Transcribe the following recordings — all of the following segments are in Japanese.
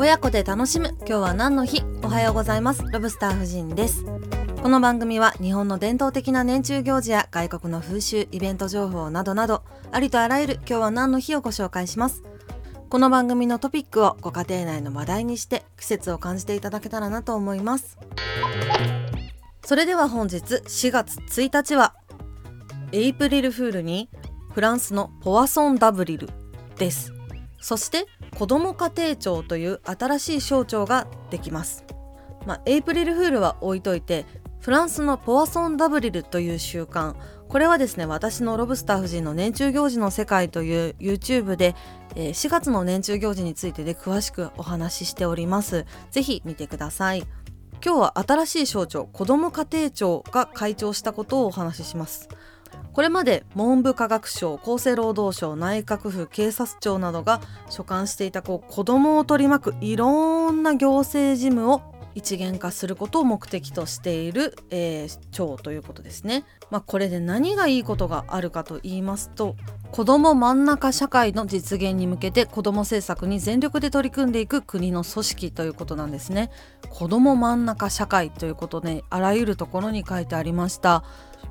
親子で楽しむ。今日は何の日？おはようございます。ロブスター夫人です。この番組は日本の伝統的な年中行事や外国の風習イベント情報などなどありとあらゆる今日は何の日をご紹介します。この番組のトピックをご家庭内の話題にして季節を感じていただけたらなと思います。それでは本日4月1日はエイプリルフールにフランスのポワソンダブリルです。そして子ども家庭庁という新しい省庁ができます。まあ、エイプリルフールは置いといてフランスのポワソンダブリルという習慣これはですね私のロブスター夫人の年中行事の世界という YouTube で、えー、4月の年中行事についてで詳しくお話ししております。ぜひ見てください。今日は新しい省庁子ども家庭庁が会長したことをお話しします。これまで文部科学省厚生労働省内閣府警察庁などが所管していたこう子どもを取り巻くいろんな行政事務を一元化することを目的としている、えー、庁ということですね。まあ、これで何がいいことがあるかと言いますと子ども真ん中社会の実現に向けて子ども政策に全力で取り組んでいく国の組織ということなんですね。子ども真ん中社会ということであらゆるところに書いてありました。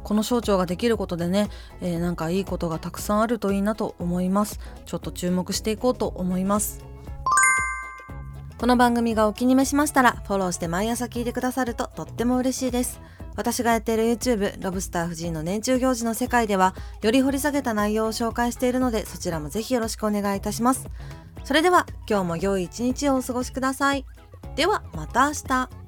この省庁ができることでね、えー、なんかいいことがたくさんあるといいなと思います。ちょっと注目していこうと思います。この番組がお気に召しましたらフォローして毎朝聞いてくださるととっても嬉しいです。私がやっている YouTube ロブスター夫人の年中行事の世界ではより掘り下げた内容を紹介しているのでそちらもぜひよろしくお願いいたします。それでは今日も良い一日をお過ごしください。ではまた明日。